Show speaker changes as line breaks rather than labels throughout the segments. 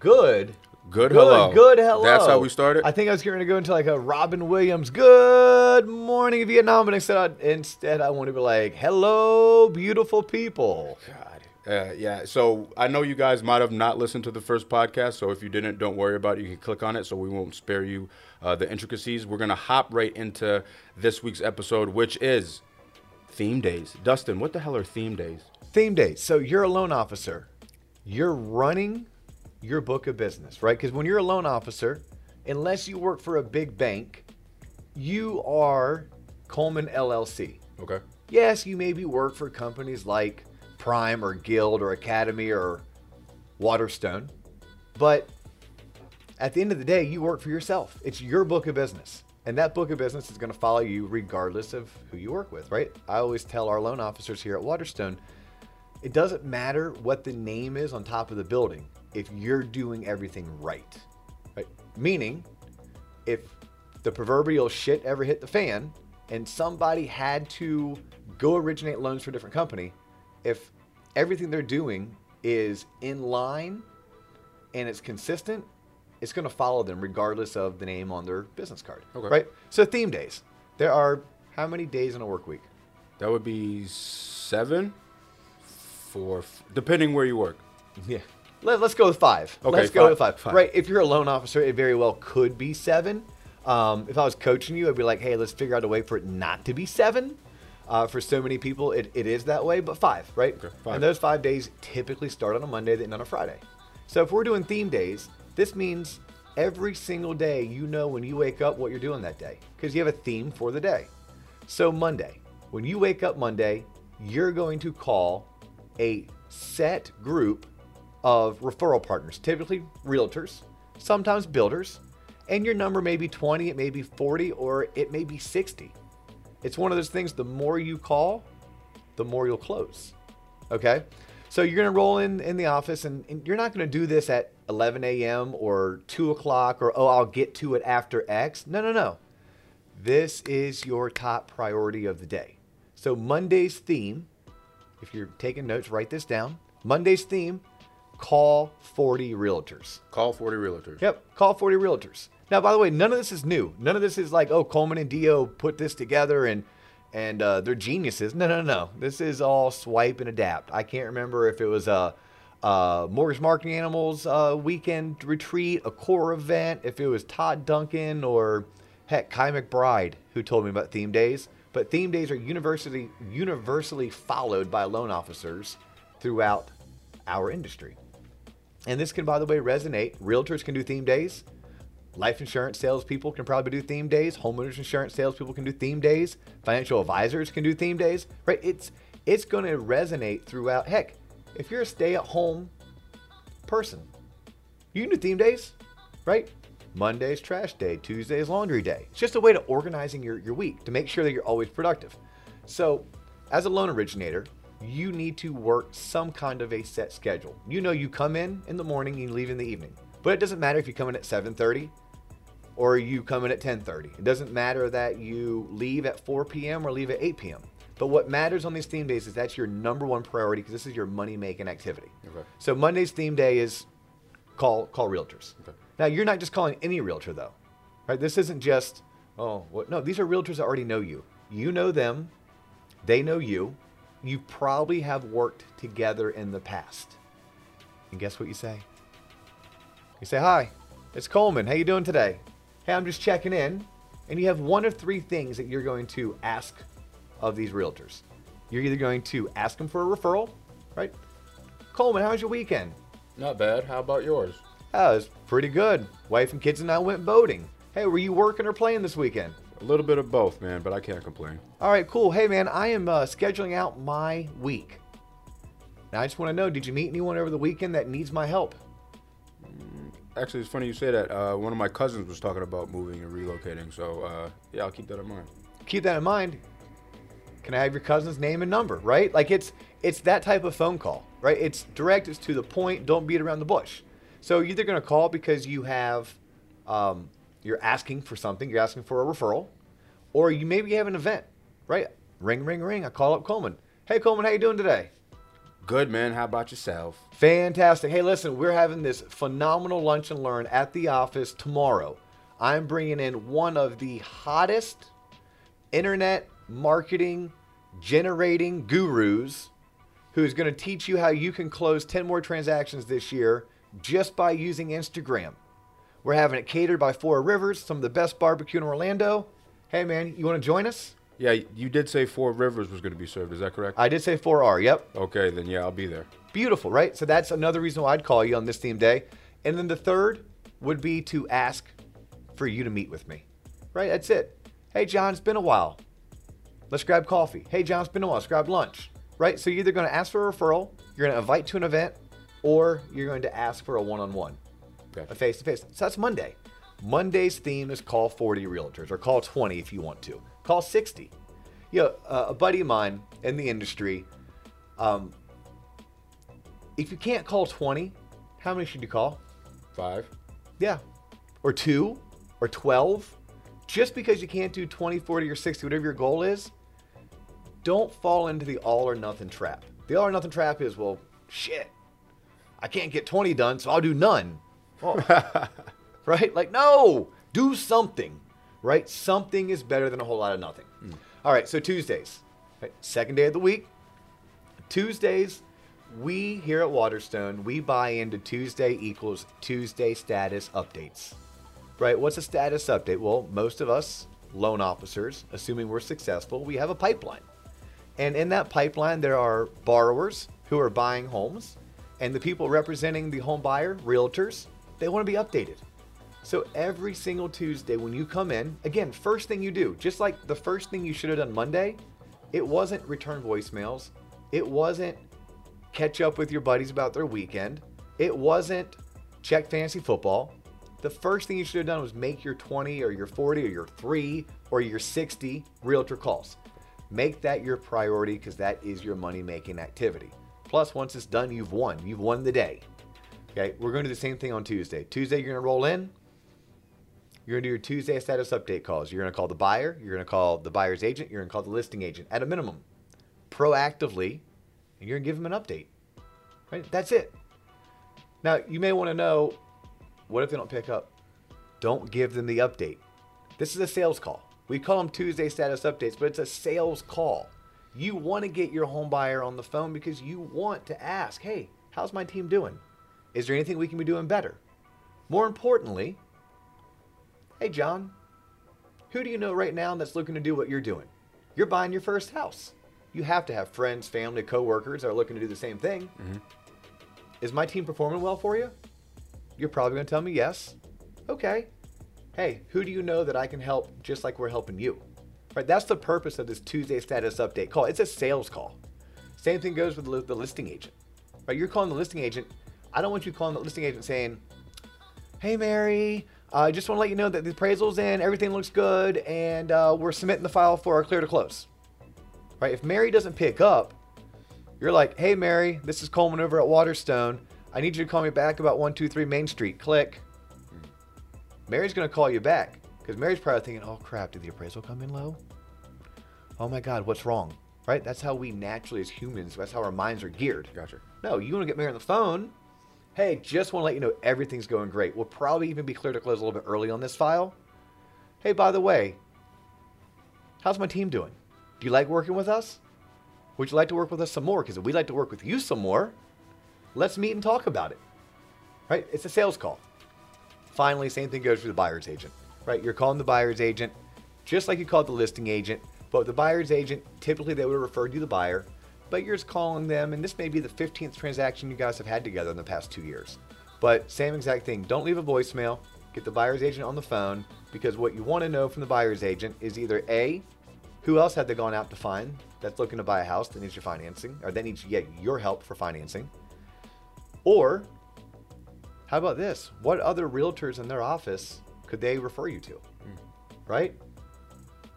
good.
Good hello.
Good hello.
That's how we started?
I think I was going to go into like a Robin Williams, good morning Vietnam, but instead I, instead I want to be like, hello, beautiful people.
God. Uh, yeah, so I know you guys might have not listened to the first podcast, so if you didn't, don't worry about it. You can click on it, so we won't spare you uh, the intricacies. We're gonna hop right into this week's episode, which is theme days. Dustin, what the hell are theme days?
Theme days. So you're a loan officer. You're running your book of business, right? Because when you're a loan officer, unless you work for a big bank, you are Coleman LLC.
Okay.
Yes, you maybe work for companies like Prime or Guild or Academy or Waterstone, but at the end of the day, you work for yourself. It's your book of business. And that book of business is going to follow you regardless of who you work with, right? I always tell our loan officers here at Waterstone it doesn't matter what the name is on top of the building if you're doing everything right. Right? Meaning, if the proverbial shit ever hit the fan and somebody had to go originate loans for a different company, if everything they're doing is in line and it's consistent, it's going to follow them regardless of the name on their business card.
Okay.
Right? So, theme days. There are how many days in a work week?
That would be seven, four, depending where you work.
Yeah. Let, us go with five.
Okay,
let's go
five,
with five.
five.
Right. If you're a loan officer, it very well could be seven. Um, if I was coaching you, I'd be like, hey, let's figure out a way for it not to be seven. Uh, for so many people, it, it is that way, but five, right?
Okay, five.
And those five days typically start on a Monday, then on a Friday. So if we're doing theme days, this means every single day you know when you wake up what you're doing that day because you have a theme for the day. So Monday, when you wake up Monday, you're going to call a set group of referral partners, typically realtors, sometimes builders, and your number may be 20, it may be 40, or it may be 60. It's one of those things, the more you call, the more you'll close. Okay? So you're to roll in in the office, and, and you're not to do this at 11 a.m. or 2 o'clock, or, oh, I'll get to it after X. No, no, no. This is your top priority of the day. So Monday's theme, if you're taking notes, write this down. Monday's theme call 40 realtors.
Call 40 realtors.
Yep, call 40 realtors. Now, by the way, none of this is new. None of this is like, oh, Coleman and Dio put this together and and uh, they're geniuses. No, no, no. This is all swipe and adapt. I can't remember if it was a, a Mortgage Marketing Animals uh, weekend retreat, a core event, if it was Todd Duncan or heck, Kai McBride who told me about theme days. But theme days are universally universally followed by loan officers throughout our industry. And this can, by the way, resonate. Realtors can do theme days. Life insurance salespeople can probably do theme days. Homeowners insurance salespeople can do theme days. Financial advisors can do theme days. Right? It's it's going to resonate throughout. Heck, if you're a stay-at-home person, you can do theme days, right? Monday's trash day, Tuesday's laundry day. It's just a way to organizing your, your week to make sure that you're always productive. So, as a loan originator, you need to work some kind of a set schedule. You know you come in in the morning, you leave in the evening. But it doesn't matter if you come in at 7:30 or you come in at 10:30. It doesn't matter that you leave at 4 p.m. or leave at 8 p.m. But what matters on these theme days is that's your number one priority because this is your money making activity.
Okay.
So Monday's theme day is call call realtors.
Okay.
Now you're not just calling any realtor though, right? This isn't just oh what no these are realtors that already know you. You know them, they know you. You probably have worked together in the past. And guess what you say? You say hi, it's Coleman. How you doing today? Hey, I'm just checking in. And you have one of three things that you're going to ask of these realtors. You're either going to ask them for a referral, right? Coleman, how was your weekend?
Not bad. How about yours?
Oh, it was pretty good. Wife and kids and I went boating. Hey, were you working or playing this weekend?
A little bit of both, man, but I can't complain.
All right, cool. Hey, man, I am uh, scheduling out my week. Now, I just want to know did you meet anyone over the weekend that needs my help?
Actually, it's funny you say that. Uh, one of my cousins was talking about moving and relocating, so uh, yeah, I'll keep that in mind.
Keep that in mind. Can I have your cousin's name and number, right? Like it's it's that type of phone call, right? It's direct, it's to the point, don't beat around the bush. So you're either going to call because you have um, you're asking for something, you're asking for a referral, or you maybe have an event, right? Ring, ring, ring. I call up Coleman. Hey, Coleman, how you doing today?
Good man. How about yourself?
Fantastic. Hey, listen, we're having this phenomenal lunch and learn at the office tomorrow. I'm bringing in one of the hottest internet marketing generating gurus who's going to teach you how you can close 10 more transactions this year just by using Instagram. We're having it catered by Four Rivers, some of the best barbecue in Orlando. Hey, man, you want to join us?
Yeah, you did say Four Rivers was going to be served. Is that correct?
I did say 4R, yep.
okay, then yeah, I'll be there.
Beautiful, right? So that's another reason why I'd call you on this theme day. And then the third would be to ask for you to meet with me, right? That's it. Hey, John, it's been a while. Let's grab coffee. Hey, John, it's been a while. Let's grab lunch, right? So you're either going to ask for a referral, you're going to invite to an event, or you're going to ask for a one on one,
Gotcha.
a face to face. So that's Monday. Monday's theme is call 40 realtors, or call 20 if you want to. Call 60. You know, uh, a buddy of mine in the industry, um, if you can't call 20, how many should you call?
Five.
Yeah. Or two, or 12. Just because you can't do 20, 40, or 60, whatever your goal is, don't fall into the all or nothing trap. The all or nothing trap is, well, shit, I can't get 20 done, so I'll do none. Oh, right? Like, no, do something, right? Something is better than a whole lot of nothing. Hmm. All right, so Tuesdays, right? second day of the week. Tuesdays, we here at Waterstone, we buy into Tuesday equals Tuesday status updates. Right? What's a status update? Well, most of us loan officers, assuming we're successful, we have a pipeline. And in that pipeline, there are borrowers who are buying homes, and the people representing the home buyer, realtors, they want to be updated. So every single Tuesday when you come in, again, first thing you do, just like the first thing you should have done Monday, it wasn't return voicemails. It wasn't catch up with your buddies about their weekend. It wasn't check fantasy football. The first thing you should have done was make your 20 or your 40 or your 3 or your 60 realtor calls. Make that your priority because that is your money making activity. Plus, once it's done, you've won. You've won the day. Okay, we're going to do the same thing on Tuesday. Tuesday, you're going to roll in. You're going to do your Tuesday status update calls. You're going to call the buyer, you're going to call the buyer's agent, you're going to call the listing agent at a minimum, proactively, and you're going to give them an update. Right? That's it. Now, you may want to know what if they don't pick up? Don't give them the update. This is a sales call. We call them Tuesday status updates, but it's a sales call. You want to get your home buyer on the phone because you want to ask, hey, how's my team doing? Is there anything we can be doing better? More importantly, hey, John, who do you know right now that's looking to do what you're doing? You're buying your first house. You have to have friends, family, coworkers that are looking to do the same thing. Mm-hmm. Is my team performing well for you? You're probably going to tell me yes. Okay. Hey, who do you know that I can help just like we're helping you? Right? That's the purpose of this Tuesday status update call. It's a sales call. Same thing goes with the, the listing agent. Right? You're calling the listing agent. I don't want you calling the listing agent saying, "Hey, Mary, I just want to let you know that the appraisal's in, everything looks good, and uh, we're submitting the file for our clear to close." Right? If Mary doesn't pick up, you're like, "Hey, Mary, this is Coleman over at Waterstone. I need you to call me back about 123 Main Street. Click." Mary's going to call you back because Mary's probably thinking, oh crap, did the appraisal come in low? Oh my God, what's wrong? Right? That's how we naturally, as humans, that's how our minds are geared.
Gotcha.
No, you want to get Mary on the phone. Hey, just want to let you know everything's going great. We'll probably even be clear to close a little bit early on this file. Hey, by the way, how's my team doing? Do you like working with us? Would you like to work with us some more? Because we'd like to work with you some more. Let's meet and talk about it. Right? It's a sales call. Finally, same thing goes for the buyer's agent, right? You're calling the buyer's agent just like you called the listing agent, but the buyer's agent, typically they would have referred you the buyer, but you're just calling them, and this may be the 15th transaction you guys have had together in the past two years. But same exact thing. Don't leave a voicemail. Get the buyer's agent on the phone because what you want to know from the buyer's agent is either A, who else have they gone out to find that's looking to buy a house that needs your financing or that needs your help for financing? Or how about this? What other realtors in their office could they refer you to? Hmm. Right?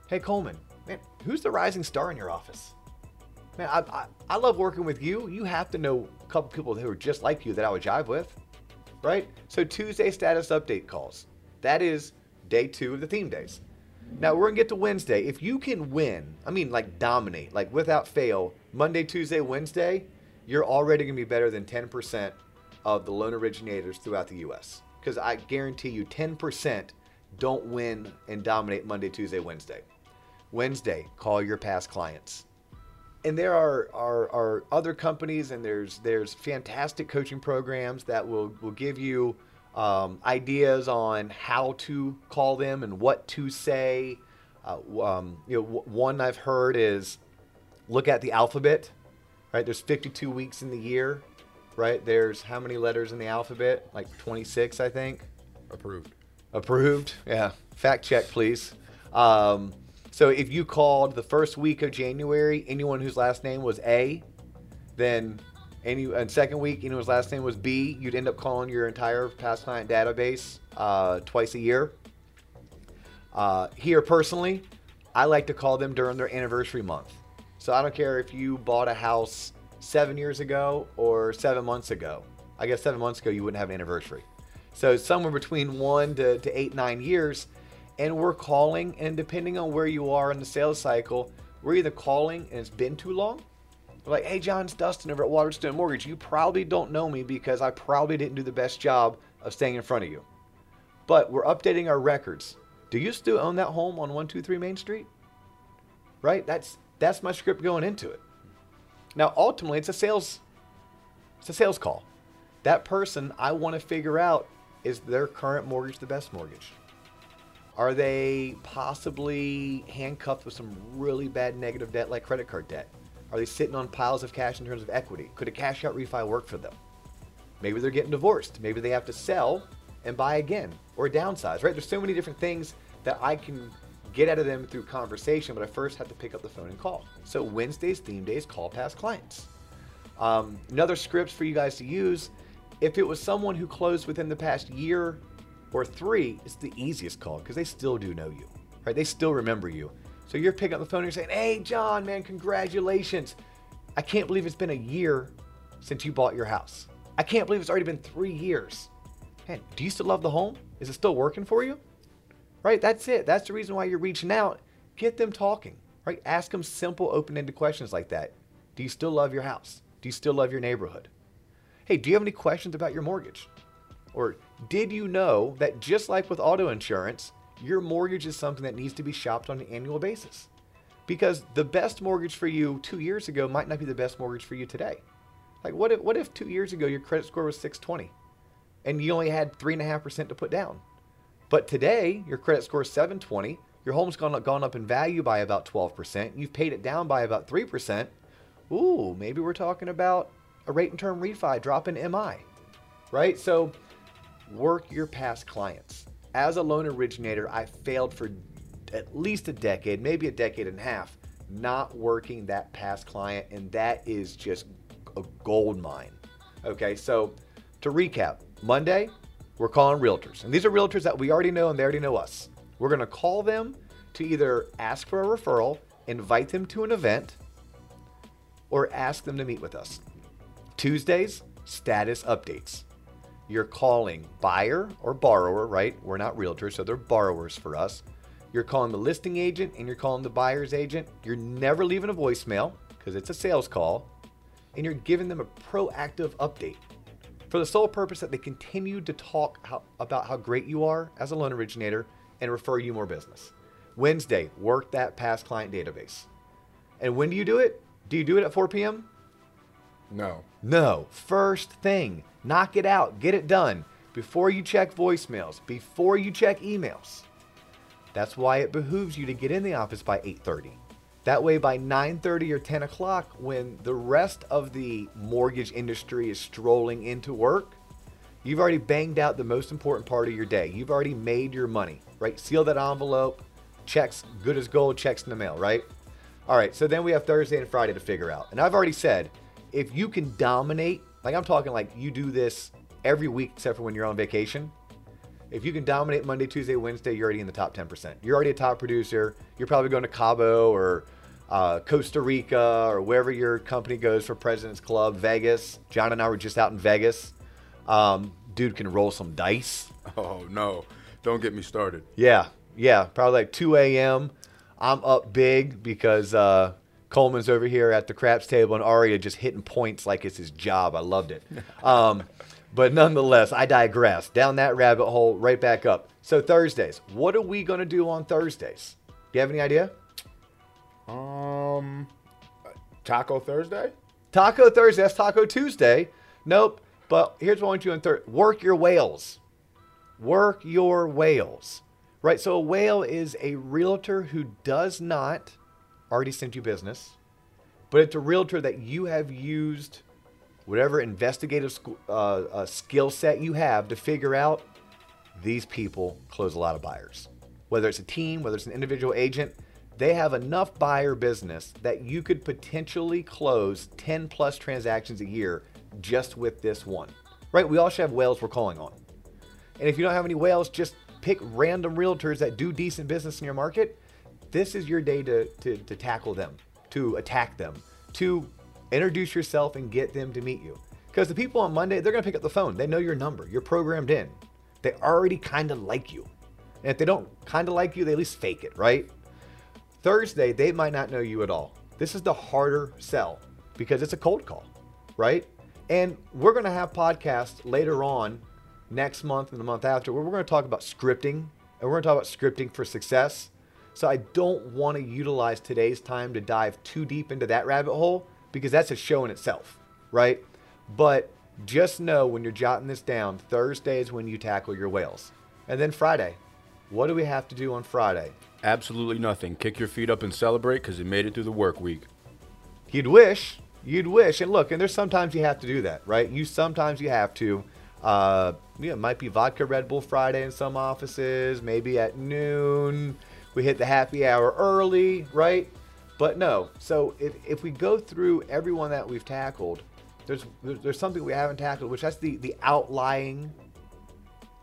Hey, Coleman, man, who's the rising star in your office? Man, I, I, I love working with you. You have to know a couple people who are just like you that I would jive with. Right? So, Tuesday status update calls. That is day two of the theme days. Now, we're to get to Wednesday. If you can win, I mean, like dominate, like without fail, Monday, Tuesday, Wednesday, you're already to be better than 10% of the loan originators throughout the U.S. Because I guarantee you 10% don't win and dominate Monday, Tuesday, Wednesday. Wednesday, call your past clients. And there are, are, are other companies and there's there's fantastic coaching programs that will, will give you um, ideas on how to call them and what to say. Uh, um, you know, w- one I've heard is look at the alphabet. Right, there's 52 weeks in the year. Right, there's how many letters in the alphabet? Like 26, I think.
Approved.
Approved. Yeah. Fact check, please. Um, so if you called the first week of January, anyone whose last name was A, then any and second week, anyone whose last name was B, you'd end up calling your entire past client database uh, twice a year. Uh, here personally, I like to call them during their anniversary month. So I don't care if you bought a house seven years ago or seven months ago. I guess seven months ago you wouldn't have an anniversary. So somewhere between one to, to eight, nine years. And we're calling, and depending on where you are in the sales cycle, we're either calling and it's been too long. We're like, hey, John, it's Dustin over at Waterstone Mortgage. You probably don't know me because I probably didn't do the best job of staying in front of you. But we're updating our records. Do you still own that home on 123 Main Street? Right? That's that's my script going into it. Now, ultimately, it's a sales it's a sales call. That person I want to figure out is their current mortgage the best mortgage? Are they possibly handcuffed with some really bad negative debt like credit card debt? Are they sitting on piles of cash in terms of equity? Could a cash out refi work for them? Maybe they're getting divorced. Maybe they have to sell and buy again or downsize, right? There's so many different things that I can get out of them through conversation, but I first have to pick up the phone and call. So Wednesdays, theme days, call past clients. Um, another scripts for you guys to use. If it was someone who closed within the past year or three, it's the easiest call because they still do know you, right? They still remember you. So you're picking up the phone and you're saying, "Hey, John, man, congratulations! I can't believe it's been a year since you bought your house. I can't believe it's already been three years. Man, do you still love the home? Is it still working for you? Right? That's it. That's the reason why you're reaching out. Get them talking. Right? Ask them simple, open-ended questions like that. Do you still love your house? Do you still love your neighborhood? Hey, do you have any questions about your mortgage? Or did you know that just like with auto insurance, your mortgage is something that needs to be shopped on an annual basis? Because the best mortgage for you two years ago might not be the best mortgage for you today. Like, what if, what if two years ago your credit score was 620 and you only had 3.5% to put down? But today, your credit score is 720, your home's gone up, gone up in value by about 12%, you've paid it down by about 3%. Ooh, maybe we're talking about a rate and term refi drop in MI, right? So work your past clients. As a loan originator, I failed for at least a decade, maybe a decade and a half, not working that past client, and that is just a gold mine. Okay, so to recap, Monday, we're calling realtors. And these are realtors that we already know and they already know us. We're gonna call them to either ask for a referral, invite them to an event, or ask them to meet with us. Tuesdays, status updates. You're calling buyer or borrower, right? We're not realtors, so they're borrowers for us. You're calling the listing agent and you're calling the buyer's agent. You're never leaving a voicemail because it's a sales call. And you're giving them a proactive update for the sole purpose that they continue to talk how, about how great you are as a loan originator and refer you more business. Wednesday, work that past client database. And when do you do it? Do you do it at 4 p.m.?
No.
No. First thing, knock it out, get it done before you check voicemails, before you check emails. That's why it behooves you to get in the office by 8:30. That way by 9:30 or 10 o'clock when the rest of the mortgage industry is strolling into work, you've already banged out the most important part of your day. You've already made your money, right? Seal that envelope, checks good as gold, checks in the mail, right? All right, so then we have Thursday and Friday to figure out. And I've already said, if you can dominate, like I'm talking like you do this every week except for when you're on vacation. If you can dominate Monday, Tuesday, Wednesday, you're already in the top 10%. You're already a top producer. You're probably going to Cabo or uh, Costa Rica or wherever your company goes for President's Club, Vegas. John and I were just out in Vegas. Um, dude can roll some dice.
Oh no! Don't get me started.
Yeah, yeah, probably like 2 a.m. I'm up big because uh, Coleman's over here at the craps table, and Aria just hitting points like it's his job. I loved it. Um, but nonetheless, I digress. Down that rabbit hole, right back up. So Thursdays, what are we gonna do on Thursdays? Do you have any idea?
Um, Taco Thursday.
Taco Thursday. That's Taco Tuesday. Nope. But here's what I want you on. Work your whales. Work your whales. Right. So a whale is a realtor who does not already sent you business, but it's a realtor that you have used whatever investigative uh, uh, skill set you have to figure out these people close a lot of buyers. Whether it's a team, whether it's an individual agent, they have enough buyer business that you could potentially close 10 plus transactions a year just with this one. Right? We all should have whales we're calling on. And if you don't have any whales, just pick random realtors that do decent business in your market. This is your day to, to, to tackle them, to attack them, to introduce yourself and get them to meet you. Because the people on Monday, they're going to pick up the phone. They know your number. You're programmed in. They already kind of like you. And if they don't kind of like you, they at least fake it, right? Thursday, they might not know you at all. This is the harder sell because it's a cold call, right? And we're going to have podcasts later on next month and the month after where we're going to talk about scripting and we're going to talk about scripting for success. So I don't want to utilize today's time to dive too deep into that rabbit hole because that's a show in itself, right? But just know when you're jotting this down, Thursday is when you tackle your whales. And then Friday, what do we have to do on Friday?
Absolutely nothing. Kick your feet up and celebrate because you made it through the work week.
You'd wish, you'd wish, and look, and there's sometimes you have to do that, right? You sometimes you have to. Uh, yeah, it might be vodka Red Bull Friday in some offices. Maybe at noon we hit the happy hour early, right? But no. So if, if we go through everyone that we've tackled, there's there's, something we haven't tackled, which that's the the outlying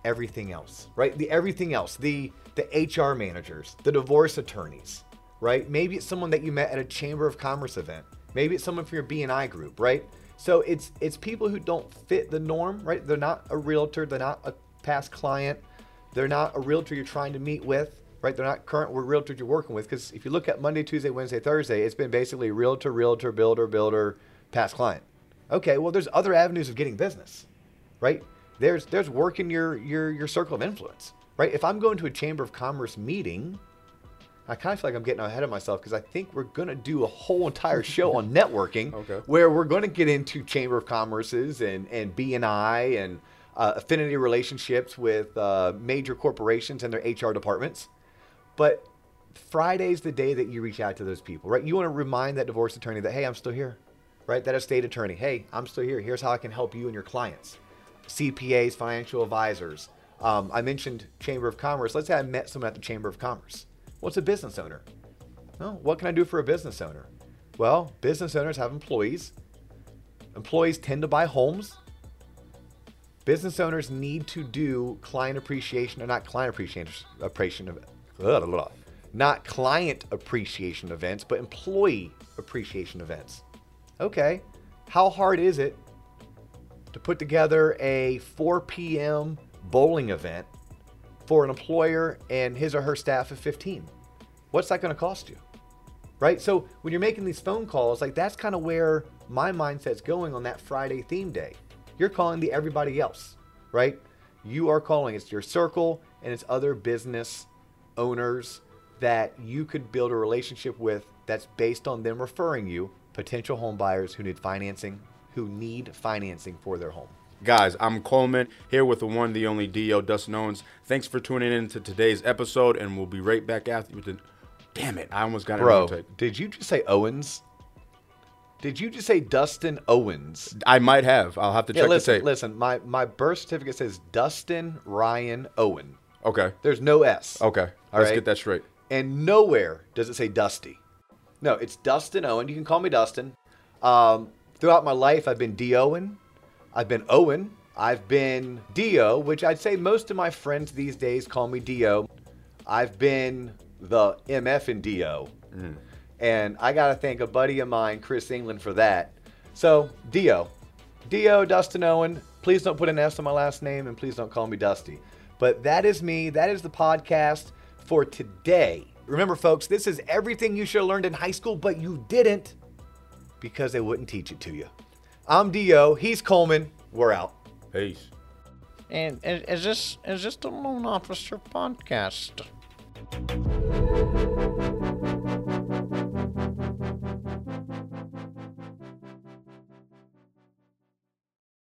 everything else, right? The everything else, the the HR managers, the divorce attorneys, right? Maybe it's someone that you met at a chamber of commerce event. Maybe it's someone from your BNI group, right? So it's it's people who don't fit the norm, right? They're not a realtor, they're not a past client, they're not a realtor you're trying to meet with, right? They're not current realtors you're working with. Because if you look at Monday, Tuesday, Wednesday, Thursday, it's been basically realtor, realtor, builder, builder, past client. Okay, well, there's other avenues of getting business, right? There's there's working your your your circle of influence, right? If I'm going to a chamber of commerce meeting, I kind of feel like I'm getting ahead of myself because I think we're gonna do a whole entire show on networking,
Okay.
where we're going to get into chamber of commerces and and BNI and uh, affinity relationships with uh, major corporations and their HR departments. But Friday's the day that you reach out to those people, right? You want to remind that divorce attorney that, hey, I'm still here, right? That estate attorney, hey, I'm still here. Here's how I can help you and your clients. CPAs, financial advisors. Um, I mentioned Chamber of Commerce. Let's say I met someone at the Chamber of Commerce. What's a business owner? Well, what can I do for a business owner? Well, business owners have employees. Employees tend to buy homes. Business owners need to do client appreciation, or not client appreciation, appreciation of, blah, blah, not client appreciation events, but employee appreciation events. Okay, how hard is it to put together a 4 p.m. bowling event for an employer and his or her staff of 15? What's that going to cost you? Right? So when you're making these phone calls, like that's kind of where my mindset's going on that Friday theme day. You're calling the everybody else, right? You are calling it's your circle and it's other business owners that you could build a relationship with that's based on them referring you potential home buyers who need financing, who need financing for their home.
Guys, I'm Coleman here with the one, the only Dio Dustin Owens. Thanks for tuning in to today's episode, and we'll be right back after with the. Damn it! I almost got it
Bro, did you just say Owens? Did you just say Dustin Owens?
I might have. I'll have to
Yeah,
check
listen,
the tape.
listen. My my birth certificate says Dustin Ryan Owen.
Okay.
There's no S.
Okay.
All
Let's
right.
get that straight.
And nowhere does it say Dusty. No, it's Dustin Owen. You can call me Dustin. Um, throughout my life, I've been D Owen. I've been Owen. I've been Dio, which I'd say most of my friends these days call me Dio. I've been the MF in Dio. And I got to thank a buddy of mine, Chris England, for that. So, Dio. Dio, Dustin Owen. Please don't put an S on my last name and please don't call me Dusty. But that is me. That is the podcast for today. Remember, folks, this is everything you should have learned in high school, but you didn't because they wouldn't teach it to you. I'm Dio. He's Coleman. We're out.
Peace.
And is is this is this the Loan Officer podcast?